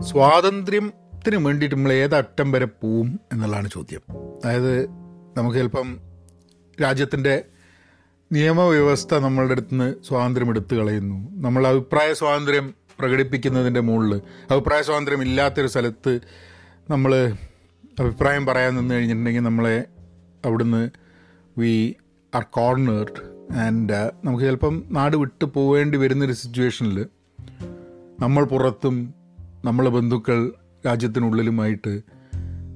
സ്വാതന്ത്ര്യത്തിന് വേണ്ടിയിട്ട് നമ്മൾ ഏത് അറ്റം വരെ പോവും എന്നുള്ളതാണ് ചോദ്യം. അതായത് നമുക്ക് ചിലപ്പം രാജ്യത്തിന്റെ നിയമവ്യവസ്ഥ നമ്മളുടെ അടുത്ത് നിന്ന് സ്വാതന്ത്ര്യം എടുത്തു കളയുന്നു. നമ്മൾ അഭിപ്രായ സ്വാതന്ത്ര്യം പ്രകടിപ്പിക്കുന്നതിന്റെ മുകളിൽ അഭിപ്രായ സ്വാതന്ത്ര്യം ഇല്ലാത്തൊരു സ്ഥലത്ത് നമ്മൾ അഭിപ്രായം പറയാൻ നിന്ന് കഴിഞ്ഞിട്ടുണ്ടെങ്കിൽ നമ്മളെ അവിടുന്ന് വി ആർ കോർണേർഡ് ആൻഡ് നമുക്ക് ചിലപ്പം നാട് വിട്ടു പോവേണ്ടി വരുന്നൊരു സിറ്റുവേഷനിൽ നമ്മൾ പുറത്തും നമ്മളെ ബന്ധുക്കൾ രാജ്യത്തിനുള്ളിലുമായിട്ട്.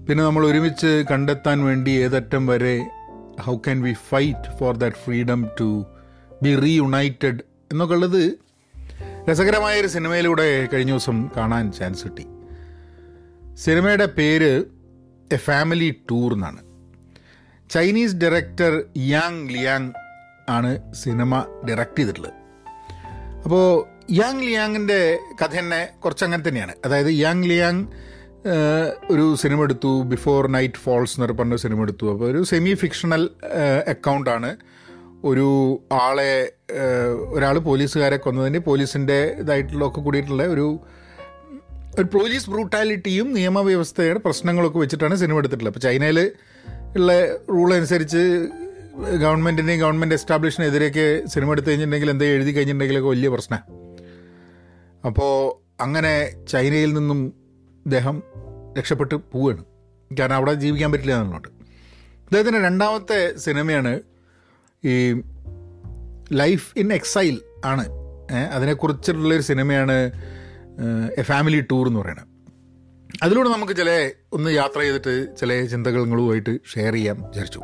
പിന്നെ നമ്മൾ ഒരുമിച്ച് കണ്ടെത്താൻ വേണ്ടി ഏതറ്റം വരെ how can we fight for that freedom to be reunited എന്നൊക്കെ ഉള്ളത് രസകരമായ ഒരു സിനിമയിലൂടെ കഴിഞ്ഞ ദിവസം കാണാൻ ചാൻസ് കിട്ടി. സിനിമയുടെ പേര് എ ഫാമിലി ടൂർ എന്നാണ്. ചൈനീസ് ഡയറക്ടർ യാങ് ലിയാങ് ആണ് സിനിമ ഡയറക്റ്റ് ചെയ്തിട്ടുള്ളത്. അപ്പോൾ യാങ് ലിയാങ്ങിന്റെ കഥ തന്നെ കുറച്ച് അങ്ങനെ തന്നെയാണ്. അതായത് യാങ് ലിയാങ് ഒരു സിനിമ എടുത്തു ബിഫോർ നൈറ്റ് ഫോൾസ് എന്നൊരു പറഞ്ഞ സിനിമ എടുത്തു. അപ്പോൾ ഒരു സെമി ഫിക്ഷണൽ അക്കൗണ്ടാണ് ഒരു ആളെ ഒരാൾ പോലീസുകാരെ കൊന്നതിന് പോലീസിന്റെ ഇതായിട്ടുള്ള ഒക്കെ കൂടിയിട്ടുള്ള ഒരു ഒരു പോലീസ് ബ്രൂട്ടാലിറ്റിയും നിയമവ്യവസ്ഥയുടെ പ്രശ്നങ്ങളൊക്കെ വെച്ചിട്ടാണ് സിനിമ എടുത്തിട്ടുള്ളത്. അപ്പോൾ ചൈനയിൽ ഉള്ള റൂൾ അനുസരിച്ച് ഗവൺമെന്റിന്റെയും ഗവൺമെന്റ് എസ്റ്റാബ്ലിഷിനെതിരെയൊക്കെ സിനിമ എടുത്തു കഴിഞ്ഞിട്ടുണ്ടെങ്കിൽ എന്തെങ്കിലും എഴുതി കഴിഞ്ഞിട്ടുണ്ടെങ്കിലൊക്കെ വലിയ പ്രശ്നമാണ് അപ്പോൾ അങ്ങനെ ചൈനയിൽ നിന്നും ഇദ്ദേഹം രക്ഷപ്പെട്ട് പോവുകയാണ് കാരണം അവിടെ ജീവിക്കാൻ പറ്റില്ല എന്നുള്ളത് അദ്ദേഹത്തിന്റെ രണ്ടാമത്തെ സിനിമയാണ് ഈ ലൈഫ് ഇൻ എക്സൈൽ ആണ്. അതിനെക്കുറിച്ചിട്ടുള്ളൊരു സിനിമയാണ് എ ഫാമിലി ടൂർ എന്ന് പറയുന്നത്. അതിലൂടെ നമുക്ക് ചില ഒന്ന് യാത്ര ചെയ്തിട്ട് ചില ചിന്തകളുമായിട്ട് ഷെയർ ചെയ്യാം വിചാരിച്ചു.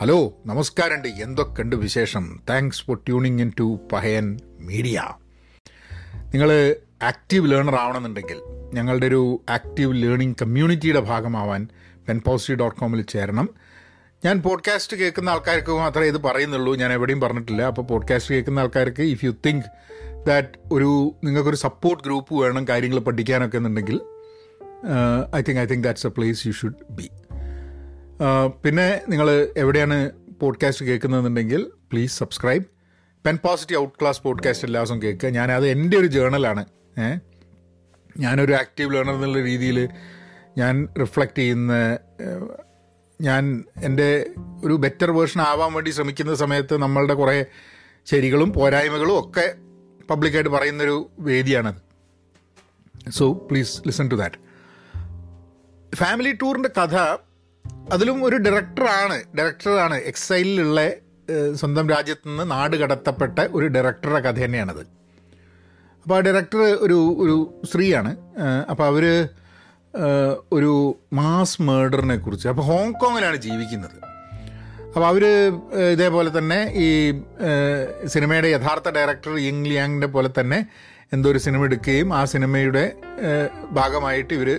ഹലോ നമസ്കാരമുണ്ട്. എന്തൊക്കെയുണ്ട് വിശേഷം? Thanks for tuning in to Pahayan media നിങ്ങൾ ആക്റ്റീവ് ലേണർ ആവണമെന്നുണ്ടെങ്കിൽ ഞങ്ങളുടെ ഒരു ആക്റ്റീവ് ലേണിംഗ് കമ്മ്യൂണിറ്റിയുടെ ഭാഗമാവാൻ പെൻ പോസിറ്റീവ് ഡോട്ട് കോമിൽ ചേരണം. ഞാൻ പോഡ്കാസ്റ്റ് കേൾക്കുന്ന ആൾക്കാർക്ക് മാത്രമേ ഇത് പറയുന്നുള്ളൂ. ഞാൻ എവിടെയും പറഞ്ഞിട്ടില്ല. അപ്പോൾ പോഡ്കാസ്റ്റ് കേൾക്കുന്ന ആൾക്കാർക്ക് ഇഫ് യു തിങ്ക് ദാറ്റ് ഒരു നിങ്ങൾക്കൊരു സപ്പോർട്ട് ഗ്രൂപ്പ് വേണം കാര്യങ്ങൾ പഠിക്കാനൊക്കെ എന്നുണ്ടെങ്കിൽ I think I think that's a place you should be പിന്നെ നിങ്ങൾ എവിടെയാണ് podcast കേൾക്കുന്നതെന്നുണ്ടെങ്കിൽ please subscribe pen positive out class podcast എല്ലാ ദിവസവും കേൾക്കുക. ഞാനത് എന്റെ ഒരു ജേണലാണ് ഏഹ് ഞാനൊരു ആക്റ്റീവ് ലേണർ എന്നുള്ള രീതിയിൽ ഞാൻ റിഫ്ലക്റ്റ് ചെയ്യുന്ന ഞാൻ എന്റെ ഒരു ബെറ്റർ വേർഷൻ ആവാൻ വേണ്ടി ശ്രമിക്കുന്ന സമയത്ത് നമ്മളുടെ കുറേ ശരികളും പോരായ്മകളും ഒക്കെ പബ്ലിക്കായിട്ട് പറയുന്നൊരു വേദിയാണത്. So please listen to that family ടൂറിന്റെ കഥ അതിലും ഒരു ഡയറക്ടറാണ് ഡയറക്ടറാണ് എക്സൈലിലുള്ള സ്വന്തം രാജ്യത്തു നിന്ന് നാട് കടത്തപ്പെട്ട ഒരു ഡയറക്ടറുടെ കഥ തന്നെയാണത്. അപ്പോൾ ആ ഡയറക്ടർ ഒരു ഒരു സ്ത്രീയാണ്. അപ്പോൾ അവർ ഒരു മാസ് മേർഡറിനെ കുറിച്ച് അപ്പോൾ ഹോങ്കോങ്ങിലാണ് ജീവിക്കുന്നത്. അപ്പോൾ അവർ ഇതേപോലെ തന്നെ ഈ സിനിമയുടെ യഥാർത്ഥ ഡയറക്ടർ യിങ് ലിയാങ്ങിന്റെ പോലെ തന്നെ എന്തോ ഒരു സിനിമ എടുക്കുകയും ആ സിനിമയുടെ ഭാഗമായിട്ട് ഇവർ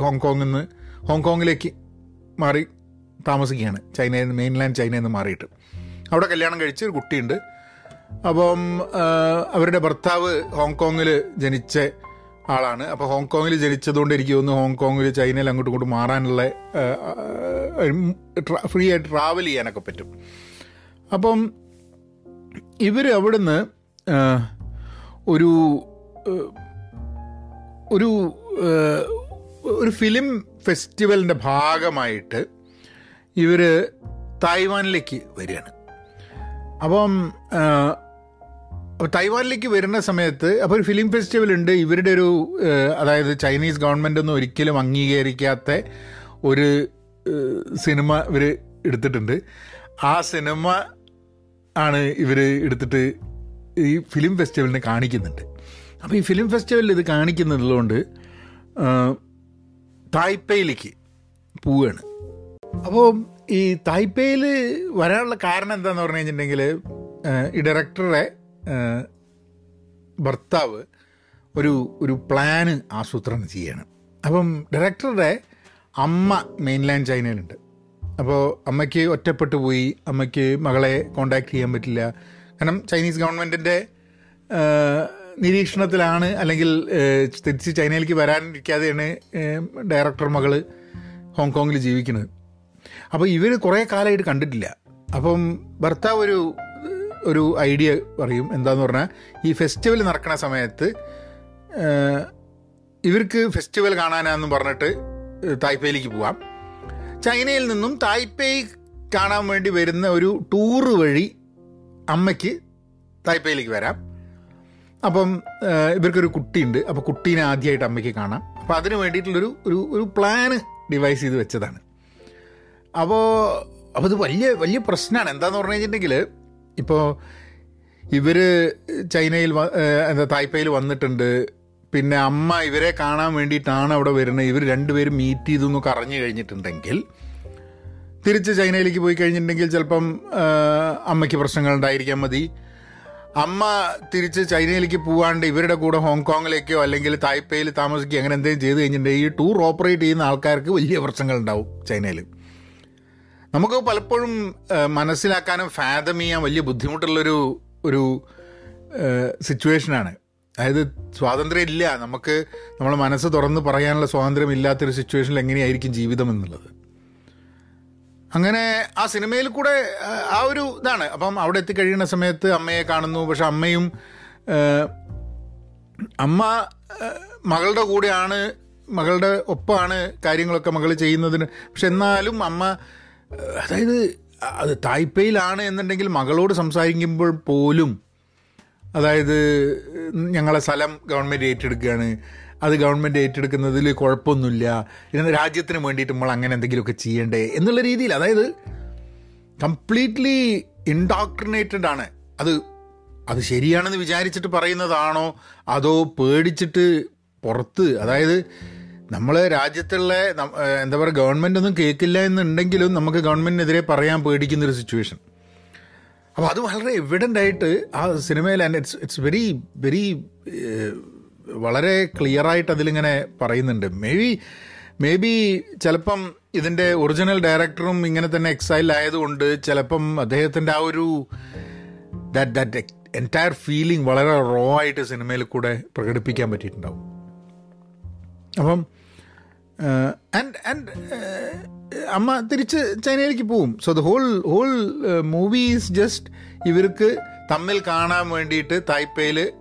ഹോങ്കോങ്ങിൽ നിന്ന് ഹോങ്കോങ്ങിലേക്ക് മാറി താമസിക്കുകയാണ്. ചൈനയിൽ നിന്ന് മെയിൻലാൻഡ് ചൈനയിൽ നിന്ന് മാറിയിട്ട്. അവിടെ കല്യാണം കഴിച്ച് ഒരു കുട്ടിയുണ്ട്. അപ്പം അവരുടെ ഭർത്താവ് ഹോങ്കോങ്ങിൽ ജനിച്ച ആളാണ്. അപ്പോൾ ഹോങ്കോങ്ങിൽ ജനിച്ചതുകൊണ്ട് എനിക്ക് തോന്നുന്നു ഹോങ്കോങ്ങിൽ ചൈനയിൽ അങ്ങോട്ടും ഇങ്ങോട്ടും മാറാനുള്ള ഫ്രീ ആയിട്ട് ട്രാവൽ ചെയ്യാനൊക്കെ പറ്റും. അപ്പം ഇവർ അവിടുന്ന് ഒരു ഒരു ഒരു ഫിലിം ഫെസ്റ്റിവലിന്റെ ഭാഗമായിട്ട് ഇവർ തായ്വാനിലേക്ക് വരികയാണ്. അപ്പം തൈവാനിലേക്ക് അപ്പോൾ തായ്വാനിലേക്ക് വരുന്ന സമയത്ത് അപ്പോൾ ഒരു ഫിലിം ഫെസ്റ്റിവൽ ഉണ്ട്. ഇവരുടെ ഒരു അതായത് ചൈനീസ് ഗവൺമെന്റ് ഒന്നും ഒരിക്കലും അംഗീകരിക്കാത്ത ഒരു സിനിമ ഇവർ എടുത്തിട്ടുണ്ട്. ആ സിനിമ ആണ് ഇവർ എടുത്തിട്ട് ഈ ഫിലിം ഫെസ്റ്റിവലിന് കാണിക്കുന്നുണ്ട്. അപ്പോൾ ഈ ഫിലിം ഫെസ്റ്റിവലിൽ ഇത് കാണിക്കുന്നതുകൊണ്ട് തായ്പേയിലേക്ക് പോവുകയാണ്. അപ്പോൾ ഈ തായ്പേയിൽ വരാനുള്ള കാരണം എന്താന്ന് പറഞ്ഞു കഴിഞ്ഞിട്ടുണ്ടെങ്കിൽ ഈ ഡയറക്ടറുടെ ഭർത്താവ് ഒരു ഒരു പ്ലാന് ആസൂത്രണം ചെയ്യാണ്. അപ്പം ഡയറക്ടറുടെ അമ്മ മെയിൻലാൻഡ് ചൈനയിലുണ്ട്. അപ്പോൾ അമ്മയ്ക്ക് ഒറ്റപ്പെട്ടു പോയി അമ്മയ്ക്ക് മകളെ കോണ്ടാക്ട് ചെയ്യാൻ പറ്റില്ല. കാരണം ചൈനീസ് ഗവൺമെന്റിന്റെ നിരീക്ഷണത്തിലാണ് അല്ലെങ്കിൽ തിരിച്ച് ചൈനയിലേക്ക് വരാനിരിക്കാതെയാണ് ഡയറക്ടർ മകൾ ഹോങ്കോങ്ങിൽ ജീവിക്കുന്നത്. അപ്പോൾ ഇവർ കുറേ കാലമായിട്ട് കണ്ടിട്ടില്ല. അപ്പം ഭർത്താവ് ഒരു ഒരു ഐഡിയ പറയും. എന്താന്ന് പറഞ്ഞാൽ ഈ ഫെസ്റ്റിവൽ നടക്കുന്ന സമയത്ത് ഇവർക്ക് ഫെസ്റ്റിവൽ കാണാനാന്ന് പറഞ്ഞിട്ട് തായ്പേയിലേക്ക് പോവാം. ചൈനയിൽ നിന്നും തായ്പേയ് കാണാൻ വേണ്ടി വരുന്ന ഒരു ടൂറ് വഴി അമ്മയ്ക്ക് തായ്പേയിലേക്ക് വരാം. അപ്പം ഇവർക്കൊരു കുട്ടിയുണ്ട്. അപ്പോൾ കുട്ടീനെ ആദ്യമായിട്ട് അമ്മയ്ക്ക് കാണാം. അപ്പോൾ അതിന് വേണ്ടിയിട്ടുള്ളൊരു ഒരു ഒരു പ്ലാന് ഡിവൈസ് ചെയ്ത് വെച്ചതാണ്. അപ്പോൾ അപ്പോൾ ഇത് വലിയ വലിയ പ്രശ്നമാണ് എന്താന്ന് പറഞ്ഞു കഴിഞ്ഞിട്ടുണ്ടെങ്കിൽ ഇപ്പോൾ ഇവർ ചൈനയിൽ എന്താ തായ്പയിൽ വന്നിട്ടുണ്ട്. പിന്നെ അമ്മ ഇവരെ കാണാൻ വേണ്ടിയിട്ടാണ് അവിടെ വരുന്നത്. ഇവർ രണ്ടുപേരും മീറ്റ് ചെയ്തു എന്നൊക്കെ അറിഞ്ഞു കഴിഞ്ഞിട്ടുണ്ടെങ്കിൽ തിരിച്ച് ചൈനയിലേക്ക് പോയി കഴിഞ്ഞിട്ടുണ്ടെങ്കിൽ ചിലപ്പം അമ്മയ്ക്ക് പ്രശ്നങ്ങൾ ഉണ്ടായിരിക്കാൻ മതി. അമ്മ തിരിച്ച് ചൈനയിലേക്ക് പോവാണ്ട് ഇവരുടെ കൂടെ ഹോങ്കോങ്ങിലേക്കോ അല്ലെങ്കിൽ തായ്പേയിൽ താമസിക്കുകയോ അങ്ങനെ എന്തെങ്കിലും ചെയ്ത് കഴിഞ്ഞിട്ടുണ്ടെങ്കിൽ ഈ ടൂർ ഓപ്പറേറ്റ് ചെയ്യുന്ന ആൾക്കാർക്ക് വലിയ പ്രശ്നങ്ങൾ ഉണ്ടാവും ചൈനയിൽ. നമുക്ക് പലപ്പോഴും മനസ്സിലാക്കാനും ഫാദം ചെയ്യാൻ വലിയ ബുദ്ധിമുട്ടുള്ളൊരു ഒരു സിറ്റുവേഷനാണ് അതായത് സ്വാതന്ത്ര്യം ഇല്ല. നമുക്ക് നമ്മളെ മനസ്സ് തുറന്ന് പറയാനുള്ള സ്വാതന്ത്ര്യം ഇല്ലാത്തൊരു സിറ്റുവേഷനിൽ എങ്ങനെയായിരിക്കും ജീവിതം എന്നുള്ളത്. അങ്ങനെ ആ സിനിമയിൽ കൂടെ ആ ഒരു ഇതാണ്. അപ്പം അവിടെ എത്തിക്കഴിയുന്ന സമയത്ത് അമ്മയെ കാണുന്നു. പക്ഷെ അമ്മയും അമ്മ മകളുടെ കൂടെയാണ് മകളുടെ ഒപ്പമാണ് കാര്യങ്ങളൊക്കെ മകൾ ചെയ്യുന്നതിന്. പക്ഷെ എന്നാലും അമ്മ അതായത് അത് തായ്പയിലാണ് എന്നുണ്ടെങ്കിൽ മകളോട് സംസാരിക്കുമ്പോൾ പോലും അതായത് ഞങ്ങളെ സ്ഥലം ഗവൺമെന്റ് ഏറ്റെടുക്കുകയാണ്. അത് ഗവൺമെന്റ് ഏറ്റെടുക്കുന്നതിൽ കുഴപ്പമൊന്നുമില്ല. ഇന്ന് രാജ്യത്തിന് വേണ്ടിയിട്ട് നമ്മൾ അങ്ങനെ എന്തെങ്കിലുമൊക്കെ ചെയ്യണ്ടേ എന്നുള്ള രീതിയിൽ അതായത് കംപ്ലീറ്റ്ലി ഇൻഡോക്ട്രിനേറ്റഡ് ആണ്. അത് അത് ശരിയാണെന്ന് വിചാരിച്ചിട്ട് പറയുന്നതാണോ അതോ പേടിച്ചിട്ട് പുറത്ത് അതായത് നമ്മൾ രാജ്യത്തുള്ള എന്താ പറയുക ഗവൺമെന്റ് ഒന്നും കേൾക്കില്ല എന്നുണ്ടെങ്കിലും നമുക്ക് ഗവൺമെന്റിനെതിരെ പറയാൻ പേടിക്കുന്ന ഒരു സിറ്റുവേഷൻ അപ്പോൾ അത് വളരെ എവിഡന്റ് ആയിട്ട് ആ സിനിമയിൽ and it's it's very very വളരെ ക്ലിയറായിട്ട് അതിലിങ്ങനെ പറയുന്നുണ്ട്. മേ ബി മേ ബി ചിലപ്പം ഇതിന്റെ ഒറിജിനൽ ഡയറക്ടറും ഇങ്ങനെ തന്നെ എക്സൈൽ ആയതുകൊണ്ട് ചിലപ്പം അദ്ദേഹത്തിന്റെ ആ ഒരു ദാറ്റ് ദാറ്റ് എന്റയർ ഫീലിംഗ് വളരെ റോ ആയിട്ട് സിനിമയിൽ കൂടെ പ്രകടിപ്പിക്കാൻ പറ്റിയിട്ടുണ്ടാവും. അപ്പം ആൻഡ് ആൻഡ് അമ്മ തിരിച്ച് ചൈനയിലേക്ക് പോവും. So the whole whole movie is just ഇവർക്ക് തമ്മിൽ കാണാൻ വേണ്ടിയിട്ട് തായ്പേയിൽ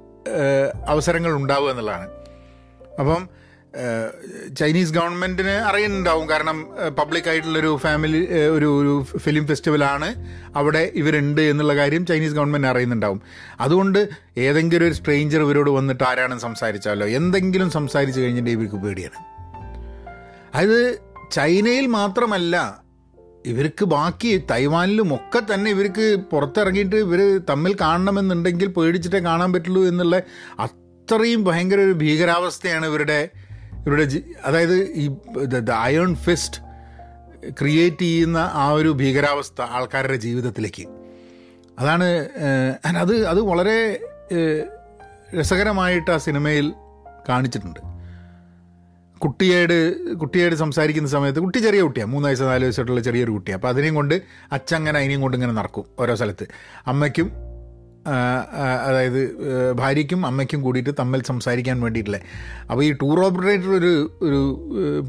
അവസരങ്ങൾ ഉണ്ടാവുക എന്നുള്ളതാണ്. അപ്പം ചൈനീസ് ഗവൺമെന്റിന് അറിയുന്നുണ്ടാവും. കാരണം പബ്ലിക് ആയിട്ടുള്ളൊരു ഫാമിലി ഒരു ഒരു ഫിലിം ഫെസ്റ്റിവലാണ്. അവിടെ ഇവരുണ്ട് എന്നുള്ള കാര്യം ചൈനീസ് ഗവൺമെന്റ് അറിയുന്നുണ്ടാവും. അതുകൊണ്ട് ഏതെങ്കിലും ഒരു സ്ട്രേഞ്ചർ ഇവരോട് വന്നിട്ട് ആരാണെന്ന് സംസാരിച്ചാലോ? എന്തെങ്കിലും സംസാരിച്ച് കഴിഞ്ഞിട്ട് ഇവർക്ക് പേടിയാണ്. അതായത് ചൈനയിൽ മാത്രമല്ല ഇവർക്ക് ബാക്കി തൈവാനിലും ഒക്കെ തന്നെ ഇവർക്ക് പുറത്തിറങ്ങിയിട്ട് ഇവർ തമ്മിൽ കാണണമെന്നുണ്ടെങ്കിൽ പേടിച്ചിട്ടേ കാണാൻ പറ്റുള്ളൂ എന്നുള്ള അത്രയും ഭയങ്കര ഒരു ഭീകരാവസ്ഥയാണ് ഇവരുടെ ഇവരുടെ അതായത് ഈ അയൺ ഫിസ്റ്റ് ക്രിയേറ്റ് ചെയ്യുന്ന ആ ഒരു ഭീകരാവസ്ഥ ആൾക്കാരുടെ ജീവിതത്തിലേക്ക്. അതാണ് അത് അത് വളരെ രസകരമായിട്ട് ആ സിനിമയിൽ കാണിച്ചിട്ടുണ്ട്. കുട്ടിയോട് കുട്ടിയോട് സംസാരിക്കുന്ന സമയത്ത് കുട്ടി ചെറിയ കുട്ടിയാണ് മൂന്ന് വയസ്സ് നാല് വയസ്സായിട്ടുള്ള ചെറിയൊരു കുട്ടിയാണ് അപ്പോൾ അതിനെയും കൊണ്ട് അച്ഛങ്ങനെ അതിനെയും കൊണ്ട് ഇങ്ങനെ നടക്കും ഓരോ സ്ഥലത്ത്. അമ്മയ്ക്കും അതായത് ഭാര്യയ്ക്കും അമ്മയ്ക്കും കൂടിയിട്ട് തമ്മിൽ സംസാരിക്കാൻ വേണ്ടിയിട്ടില്ലേ. അപ്പോൾ ഈ ടൂർ ഓപ്പറേറ്റർ ഒരു ഒരു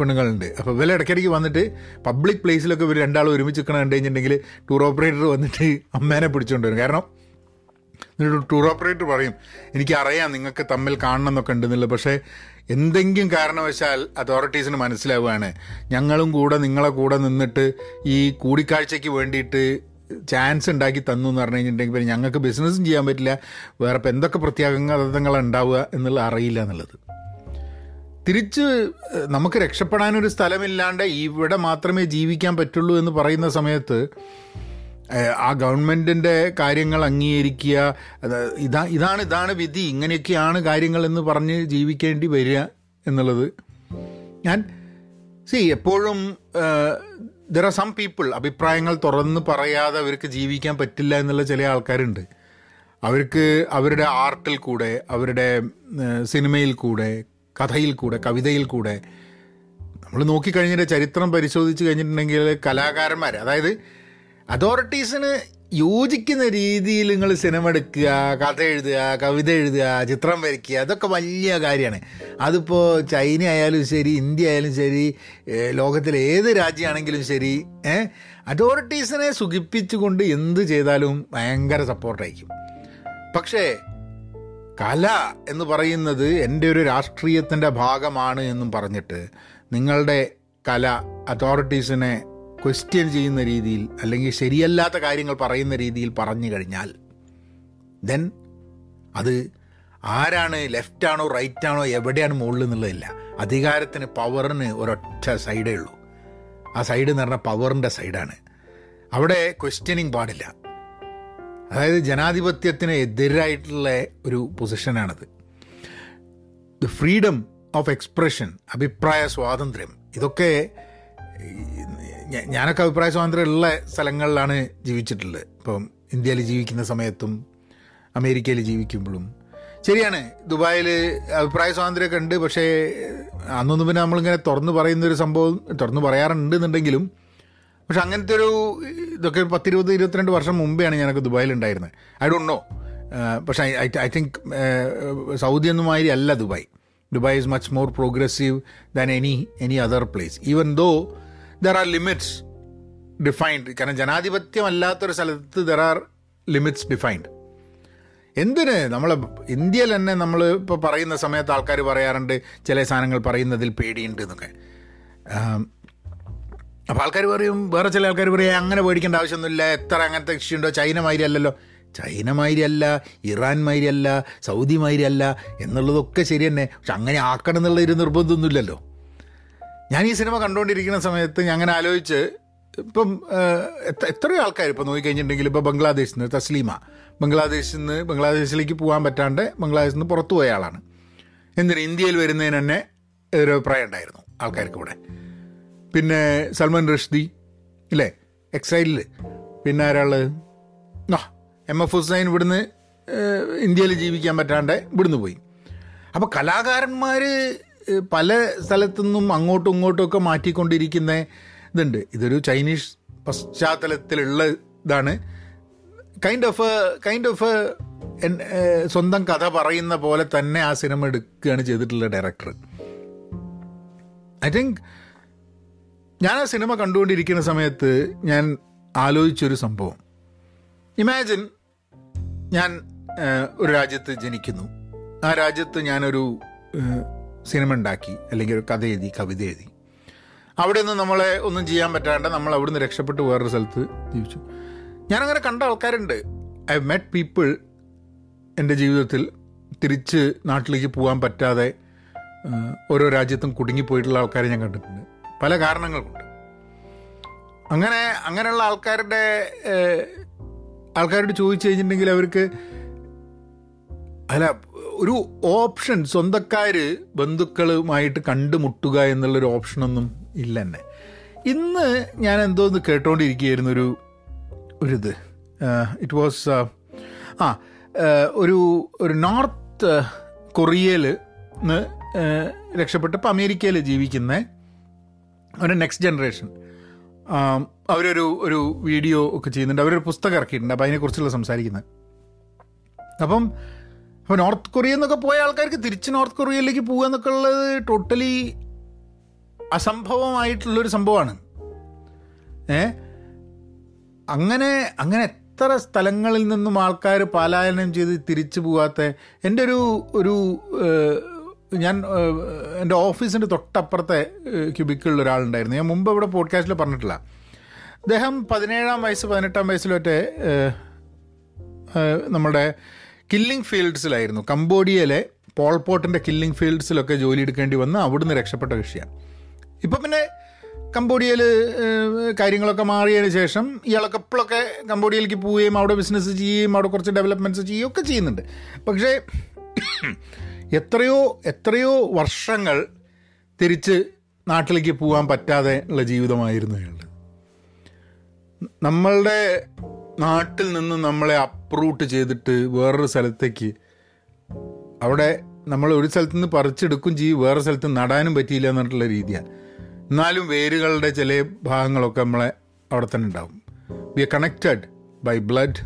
പെണ്ണുങ്ങളുണ്ട്. അപ്പോൾ ഇവരെ ഇടയ്ക്കിടയ്ക്ക് വന്നിട്ട് പബ്ലിക് പ്ലേസിലൊക്കെ ഇവർ രണ്ടാളും ഒരുമിച്ച് നിൽക്കണം കണ്ടു കഴിഞ്ഞിട്ടുണ്ടെങ്കിൽ ടൂർ ഓപ്പറേറ്റർ വന്നിട്ട് അമ്മേനെ പിടിച്ചുകൊണ്ട് കാരണം എന്നിട്ട് ടൂർ ഓപ്പറേറ്റർ പറയും എനിക്കറിയാം നിങ്ങൾക്ക് തമ്മിൽ കാണണം എന്നൊക്കെ ഉണ്ടെന്നില്ല പക്ഷേ എന്തെങ്കിലും കാരണവശാൽ അതോറിറ്റീസിന് മനസ്സിലാവുകയാണ്. ഞങ്ങളും കൂടെ നിങ്ങളെ കൂടെ നിന്നിട്ട് ഈ കൂടിക്കാഴ്ചയ്ക്ക് വേണ്ടിയിട്ട് ചാൻസ് ഉണ്ടാക്കി തന്നു എന്ന് പറഞ്ഞു കഴിഞ്ഞിട്ടുണ്ടെങ്കിൽ പിന്നെ ഞങ്ങൾക്ക് ബിസിനസ്സും ചെയ്യാൻ പറ്റില്ല. വേറെ ഇപ്പം എന്തൊക്കെ പ്രത്യാഘാതങ്ങൾ ഉണ്ടാവുക എന്നുള്ള അറിയില്ല എന്നുള്ളത്. തിരിച്ച് നമുക്ക് രക്ഷപ്പെടാനൊരു സ്ഥലമില്ലാണ്ട് ഇവിടെ മാത്രമേ ജീവിക്കാൻ പറ്റുള്ളൂ എന്ന് പറയുന്ന സമയത്ത് ആ ഗവൺമെന്റിന്റെ കാര്യങ്ങൾ അംഗീകരിക്കുക ഇതാ ഇതാണ് ഇതാണ് വിധി. ഇങ്ങനെയൊക്കെയാണ് കാര്യങ്ങൾ എന്ന് പറഞ്ഞ് ജീവിക്കേണ്ടി വരിക എന്നുള്ളത്. ഞാൻ സി എപ്പോഴും ദർ ആർ സം പീപ്പിൾ അഭിപ്രായങ്ങൾ തുറന്ന് പറയാതെ അവർക്ക് ജീവിക്കാൻ പറ്റില്ല എന്നുള്ള ചില ആൾക്കാരുണ്ട്. അവർക്ക് അവരുടെ ആർട്ടിൽ കൂടെ അവരുടെ സിനിമയിൽ കൂടെ കഥയിൽ കൂടെ കവിതയിൽ കൂടെ നമ്മൾ നോക്കിക്കഴിഞ്ഞിട്ട് ചരിത്രം പരിശോധിച്ച് കഴിഞ്ഞിട്ടുണ്ടെങ്കിൽ കലാകാരന്മാർ അതായത് അതോറിറ്റീസിന് യോജിക്കുന്ന രീതിയിൽ നിങ്ങൾ സിനിമ എടുക്കുക കഥ എഴുതുക കവിത എഴുതുക ചിത്രം വരയ്ക്കുക അതൊക്കെ വലിയ കാര്യമാണ്. അതിപ്പോൾ ചൈന ആയാലും ശരി ഇന്ത്യ ആയാലും ശരി ലോകത്തിലെ ഏത് രാജ്യമാണെങ്കിലും ശരി അതോറിറ്റീസിനെ സുഖിപ്പിച്ചുകൊണ്ട് എന്ത് ചെയ്താലും ഭയങ്കര സപ്പോർട്ടായിരിക്കും. പക്ഷേ കല എന്ന് പറയുന്നത് എന്റെ ഒരു രാഷ്ട്രീയത്തിന്റെ ഭാഗമാണ് എന്നും പറഞ്ഞിട്ട് നിങ്ങളുടെ കല അതോറിറ്റീസിനെ ക്വസ്റ്റ്യൻ ചെയ്യുന്ന രീതിയിൽ അല്ലെങ്കിൽ ശരിയല്ലാത്ത കാര്യങ്ങൾ പറയുന്ന രീതിയിൽ പറഞ്ഞു കഴിഞ്ഞാൽ ദെൻ അത് ആരാണ് ലെഫ്റ്റ് ആണോ റൈറ്റ് ആണോ എവിടെയാണ് മുകളിൽ എന്നുള്ളതില്ല. അധികാരത്തിന് പവറിന് ഒരൊറ്റ സൈഡേ ഉള്ളൂ. ആ സൈഡ് എന്ന് പറഞ്ഞാൽ പവറിന്റെ സൈഡാണ് അവിടെ ക്വസ്റ്റ്യനിങ് പാടില്ല. അതായത് ജനാധിപത്യത്തിന് എതിരായിട്ടുള്ള ഒരു പൊസിഷനാണത് ദ ഫ്രീഡം ഓഫ് എക്സ്പ്രഷൻ അഭിപ്രായ സ്വാതന്ത്ര്യം ഇതൊക്കെ ഞാനൊക്കെ അഭിപ്രായ സ്വാതന്ത്ര്യമുള്ള സ്ഥലങ്ങളിലാണ് ജീവിച്ചിട്ടുള്ളത്. ഇപ്പം ഇന്ത്യയിൽ ജീവിക്കുന്ന സമയത്തും അമേരിക്കയിൽ ജീവിക്കുമ്പോഴും. ശരിയാണ് ദുബായിൽ അഭിപ്രായ സ്വാതന്ത്ര്യമൊക്കെ ഉണ്ട്. പക്ഷേ അന്നൊന്നും പിന്നെ നമ്മളിങ്ങനെ തുറന്ന് പറയുന്നൊരു സംഭവം തുറന്നു പറയാറുണ്ട് എന്നുണ്ടെങ്കിലും പക്ഷെ അങ്ങനത്തെ ഒരു ഇതൊക്കെ പത്തിരുപത് ഇരുപത്തിരണ്ട് വർഷം മുമ്പെയാണ് ഞാനൊക്കെ ദുബായിൽ ഉണ്ടായിരുന്നത് ഐ ഡോണ്ട് നോ. പക്ഷേ ഐ ഐ തിങ്ക് സൗദി ഒന്നും മാതിരി അല്ല Dubai. Dubai is much more progressive than any any other place. Even though there are limits defined കാരണം ജനാധിപത്യമല്ലാത്തൊരു സ്ഥലത്ത് ദർ ആർ ലിമിറ്റ്സ് ഡിഫൈൻഡ് എന്തിന് നമ്മൾ ഇന്ത്യയിൽ തന്നെ നമ്മൾ ഇപ്പോൾ പറയുന്ന സമയത്ത് ആൾക്കാർ പറയാറുണ്ട് ചില സാധനങ്ങൾ പറയുന്നതിൽ പേടിയുണ്ട് എന്നൊക്കെ. അപ്പോൾ ആൾക്കാർ പറയും വേറെ ചില ആൾക്കാർ പറയും അങ്ങനെ പേടിക്കേണ്ട ആവശ്യമൊന്നുമില്ല. എത്ര അങ്ങനത്തെ കൃഷിയുണ്ടോ ചൈന മാതിരി അല്ലല്ലോ. ചൈന മാതിരി അല്ല ഇറാൻ മാതിരി അല്ല സൗദി മാതിരി അല്ല എന്നുള്ളതൊക്കെ ശരി തന്നെ. പക്ഷെ അങ്ങനെ ആക്കണം എന്നുള്ള ഒരു നിർബന്ധമൊന്നുമില്ലല്ലോ. ഞാൻ ഈ സിനിമ കണ്ടുകൊണ്ടിരിക്കുന്ന സമയത്ത് ഞാൻ അങ്ങനെ ആലോചിച്ച് ഇപ്പം എത്രയോ ആൾക്കാർ ഇപ്പോൾ നോക്കിക്കഴിഞ്ഞിട്ടുണ്ടെങ്കിൽ ഇപ്പോൾ ബംഗ്ലാദേശിൽ നിന്ന് തസ്ലീമ ബംഗ്ലാദേശിൽ നിന്ന് ബംഗ്ലാദേശിലേക്ക് പോകാൻ പറ്റാണ്ട് ബംഗ്ലാദേശിൽ നിന്ന് പുറത്തു പോയ ആളാണ്. എന്തിന് ഇന്ത്യയിൽ വരുന്നതിന് തന്നെ ഒരു അഭിപ്രായം ഉണ്ടായിരുന്നു ആൾക്കാർക്ക് ഇവിടെ. പിന്നെ സൽമാൻ റഷ്ദി ഇല്ലേ? എക്സൈലിൽ പിന്നെ ആരാൾ? ആ എം എഫ് ഹുസൈൻ ഇവിടുന്ന് ഇന്ത്യയിൽ ജീവിക്കാൻ പറ്റാണ്ട് ഇവിടുന്ന് പോയി. അപ്പോൾ കലാകാരന്മാർ പല സ്ഥലത്തുനിന്നും അങ്ങോട്ടും ഇങ്ങോട്ടും ഒക്കെ മാറ്റിക്കൊണ്ടിരിക്കുന്ന ഇതുണ്ട്. ഇതൊരു ചൈനീസ് പശ്ചാത്തലത്തിലുള്ള ഇതാണ്. കൈൻഡ് ഓഫ് കൈൻഡ് ഓഫ് സ്വന്തം കഥ പറയുന്ന പോലെ തന്നെ ആ സിനിമ എടുക്കുകയാണ് ചെയ്തിട്ടുള്ള ഡയറക്ടർ ഐ തിങ്ക് ഞാൻ ആ സിനിമ കണ്ടുകൊണ്ടിരിക്കുന്ന സമയത്ത് ഞാൻ ആലോചിച്ചൊരു സംഭവം. ഇമാജിൻ ഞാൻ ഒരു രാജ്യത്ത് ജനിക്കുന്നു. ആ രാജ്യത്ത് ഞാനൊരു സിനിമ ഉണ്ടാക്കി അല്ലെങ്കിൽ ഒരു കഥ എഴുതി കവിത എഴുതി. അവിടെ നിന്ന് നമ്മളെ ഒന്നും ചെയ്യാൻ പറ്റാണ്ട് നമ്മൾ അവിടുന്ന് രക്ഷപ്പെട്ട് വേറൊരു സ്ഥലത്ത് ജീവിച്ചു. ഞാനങ്ങനെ കണ്ട ആൾക്കാരുണ്ട്. ഐ മെറ്റ് പീപ്പിൾ എന്റെ ജീവിതത്തിൽ തിരിച്ച് നാട്ടിലേക്ക് പോകാൻ പറ്റാതെ ഓരോ രാജ്യത്തും കുടുങ്ങിപ്പോയിട്ടുള്ള ആൾക്കാരെ ഞാൻ കണ്ടിട്ടുണ്ട്. പല കാരണങ്ങൾ കൊണ്ട് അങ്ങനെ അങ്ങനെയുള്ള ആൾക്കാരുടെ ആൾക്കാരോട് ചോദിച്ചു കഴിഞ്ഞിട്ടുണ്ടെങ്കിൽ അവർക്ക് അല്ല ഒരു ഓപ്ഷൻ സ്വന്തക്കാർ ബന്ധുക്കളുമായിട്ട് കണ്ടുമുട്ടുക എന്നുള്ളൊരു ഓപ്ഷനൊന്നും ഇല്ല തന്നെ ഇന്ന് ഞാൻ എന്തോ ഒന്ന് കേട്ടോണ്ടിരിക്കുകയായിരുന്നു ഒരു ഒരിത്. ഇറ്റ് വാസ് ആ ഒരു ഒരു നോർത്ത് കൊറിയയിൽ നിന്ന് രക്ഷപ്പെട്ടപ്പോൾ അമേരിക്കയിൽ ജീവിക്കുന്ന ഒരു നെക്സ്റ്റ് ജനറേഷൻ. അവരൊരു ഒരു വീഡിയോ ഒക്കെ ചെയ്യുന്നുണ്ട്. അവരൊരു പുസ്തകം ഇറക്കിയിട്ടുണ്ട്. അപ്പോൾ അതിനെക്കുറിച്ചുള്ള സംസാരിക്കുന്നത്. അപ്പം അപ്പോൾ നോർത്ത് കൊറിയ എന്നൊക്കെ പോയ ആൾക്കാർക്ക് തിരിച്ച് നോർത്ത് കൊറിയയിലേക്ക് പോകുക എന്നൊക്കെ ഉള്ളത് ടോട്ടലി അസംഭവമായിട്ടുള്ളൊരു സംഭവമാണ്. ഏ? അങ്ങനെ അങ്ങനെ എത്ര സ്ഥലങ്ങളിൽ നിന്നും ആൾക്കാർ പലായനം ചെയ്ത് തിരിച്ചു പോകാത്ത എന്റെ ഒരു ഒരു ഞാൻ എന്റെ ഓഫീസിന്റെ തൊട്ടപ്പുറത്തെ ക്യൂബിക്കുള്ള ഒരാളുണ്ടായിരുന്നു. ഞാൻ മുമ്പ് ഇവിടെ പോഡ്കാസ്റ്റിൽ പറഞ്ഞിട്ടില്ല. അദ്ദേഹം പതിനേഴാം വയസ്സ് പതിനെട്ടാം വയസ്സിലൊക്കെ നമ്മുടെ കില്ലിംഗ് ഫീൽഡ്സിലായിരുന്നു കംബോഡിയയിലെ പോൾപോട്ടിന്റെ കില്ലിംഗ് ഫീൽഡ്സിലൊക്കെ ജോലി എടുക്കേണ്ടി വന്ന് അവിടുന്ന് രക്ഷപ്പെട്ട കൃഷിയാണ് ഇപ്പം പിന്നെ കംബോഡിയയിൽ കാര്യങ്ങളൊക്കെ മാറിയതിന് ശേഷം ഇയാളൊക്കെ ഇപ്പോഴൊക്കെ കംബോഡിയയിലേക്ക് പോവുകയും അവിടെ ബിസിനസ് ചെയ്യുകയും അവിടെ കുറച്ച് ഡെവലപ്മെന്റ്സ് ചെയ്യുകയും ഒക്കെ ചെയ്യുന്നുണ്ട്. പക്ഷേ എത്രയോ എത്രയോ വർഷങ്ങൾ തിരിച്ച് നാട്ടിലേക്ക് പോകാൻ പറ്റാതെ ഉള്ള ജീവിതമായിരുന്നു അയാളുടെ നമ്മളുടെ നാട്ടിൽ നിന്ന് നമ്മളെ അപ്രൂട്ട് ചെയ്തിട്ട് വേറൊരു സ്ഥലത്തേക്ക്. അവിടെ നമ്മൾ ഒരു സ്ഥലത്ത് നിന്ന് പറിച്ചെടുക്കും ചെയ്യും വേറെ സ്ഥലത്ത് നടാനും പറ്റിയില്ല എന്നിട്ടുള്ള രീതിയാണ്. എന്നാലും വേരുകളുടെ ചില ഭാഗങ്ങളൊക്കെ നമ്മളെ അവിടെ തന്നെ ഉണ്ടാവും. We are connected by blood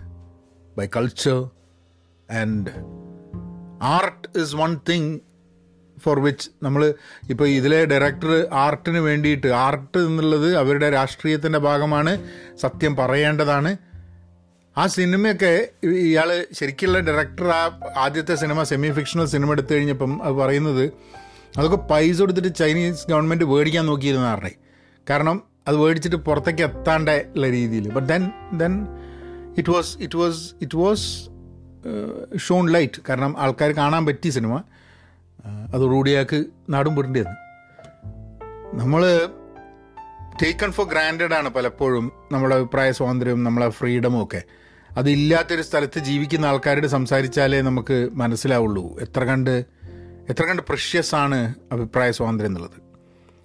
by culture and art is one thing for which നമ്മൾ ഇപ്പോൾ ഇതിലെ ഡയറക്ടർ ആർട്ടിന് വേണ്ടിയിട്ട് ആർട്ട് എന്നുള്ളത് അവരുടെ രാഷ്ട്രീയത്തിന്റെ ഭാഗമാണ് സത്യം പറയേണ്ടതാണ്. ആ സിനിമയൊക്കെ ഇയാൾ ശരിക്കുള്ള ഡയറക്ടർ ആ ആദ്യത്തെ സിനിമ സെമി ഫിക്ഷണൽ സിനിമ എടുത്തു കഴിഞ്ഞപ്പം അത് പറയുന്നത് അതൊക്കെ പൈസ കൊടുത്തിട്ട് ചൈനീസ് ഗവൺമെന്റ് മേടിക്കാൻ നോക്കിയിരുന്ന പറഞ്ഞേ. കാരണം അത് മേടിച്ചിട്ട് പുറത്തേക്ക് എത്താണ്ട ഉള്ള രീതിയിൽ but then then it was it was it was shown light കാരണം ആൾക്കാർ കാണാൻ പറ്റിയ സിനിമ. അത് റൂഡിയാക്ക് നാടും പുരണ്ടിയത്. നമ്മൾ ടേക്കൺ ഫോർ ഗ്രാൻഡഡ് ആണ് പലപ്പോഴും നമ്മുടെ അഭിപ്രായ സ്വാതന്ത്ര്യവും നമ്മളെ ഫ്രീഡമും ഒക്കെ. അതില്ലാത്തൊരു സ്ഥലത്ത് ജീവിക്കുന്ന ആൾക്കാരോട് സംസാരിച്ചാലേ നമുക്ക് മനസ്സിലാവുള്ളൂ. എത്ര കണ്ട് എത്ര കണ്ട് പ്രഷ്യസ് ആണ് അഭിപ്രായ സ്വാതന്ത്ര്യം എന്നുള്ളത്.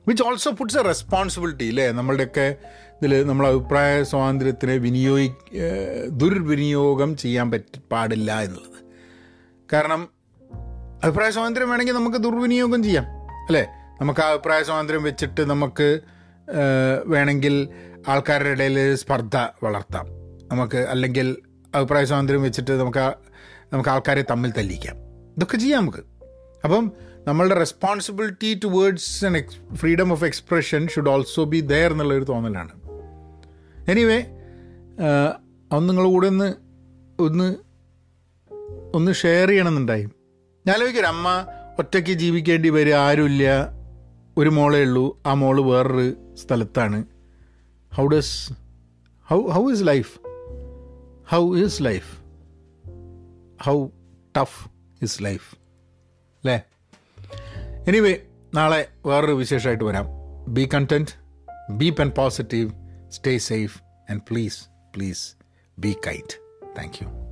Which also puts a responsibility അല്ലേ നമ്മളുടെയൊക്കെ ഇതിൽ നമ്മൾ അഭിപ്രായ സ്വാതന്ത്ര്യത്തിനെ വിനിയോഗി ദുർവിനിയോഗം ചെയ്യാൻ പറ്റ പാടില്ല എന്നുള്ളത്. കാരണം അഭിപ്രായ സ്വാതന്ത്ര്യം വേണമെങ്കിൽ നമുക്ക് ദുർവിനിയോഗം ചെയ്യാം അല്ലേ? നമുക്ക് ആ അഭിപ്രായ സ്വാതന്ത്ര്യം വെച്ചിട്ട് നമുക്ക് വേണമെങ്കിൽ ആൾക്കാരുടെ ഇടയിൽ സ്പർദ്ധ വളർത്താം. നമുക്ക് അല്ലെങ്കിൽ അഭിപ്രായ സ്വാതന്ത്ര്യം വെച്ചിട്ട് നമുക്ക് നമുക്ക് ആൾക്കാരെ തമ്മിൽ തല്ലിക്കാം. ഇതൊക്കെ ചെയ്യാം നമുക്ക്. അപ്പം നമ്മളുടെ responsibility towards and ex freedom of expression should also be there എന്നുള്ളൊരു തോന്നലാണ്. എനിവേ അന്ന് നിങ്ങൾ കൂടെ ഒന്ന് ഒന്ന് ഒന്ന് ഷെയർ ചെയ്യണമെന്നുണ്ടായി. ഞാൻ ആലോചിക്കൊരു അമ്മ ഒറ്റയ്ക്ക് ജീവിക്കേണ്ടി വരിക ആരുമില്ല. ഒരു മോളേ ഉള്ളൂ. ആ മോൾ വേറൊരു സ്ഥലത്താണ്. How does how how is life how is life how tough is life അല്ലേ എനിവേ നാളെ വേറൊരു വിശേഷമായിട്ട് വരാം. Be content be pen positive stay safe and please please be kind thank you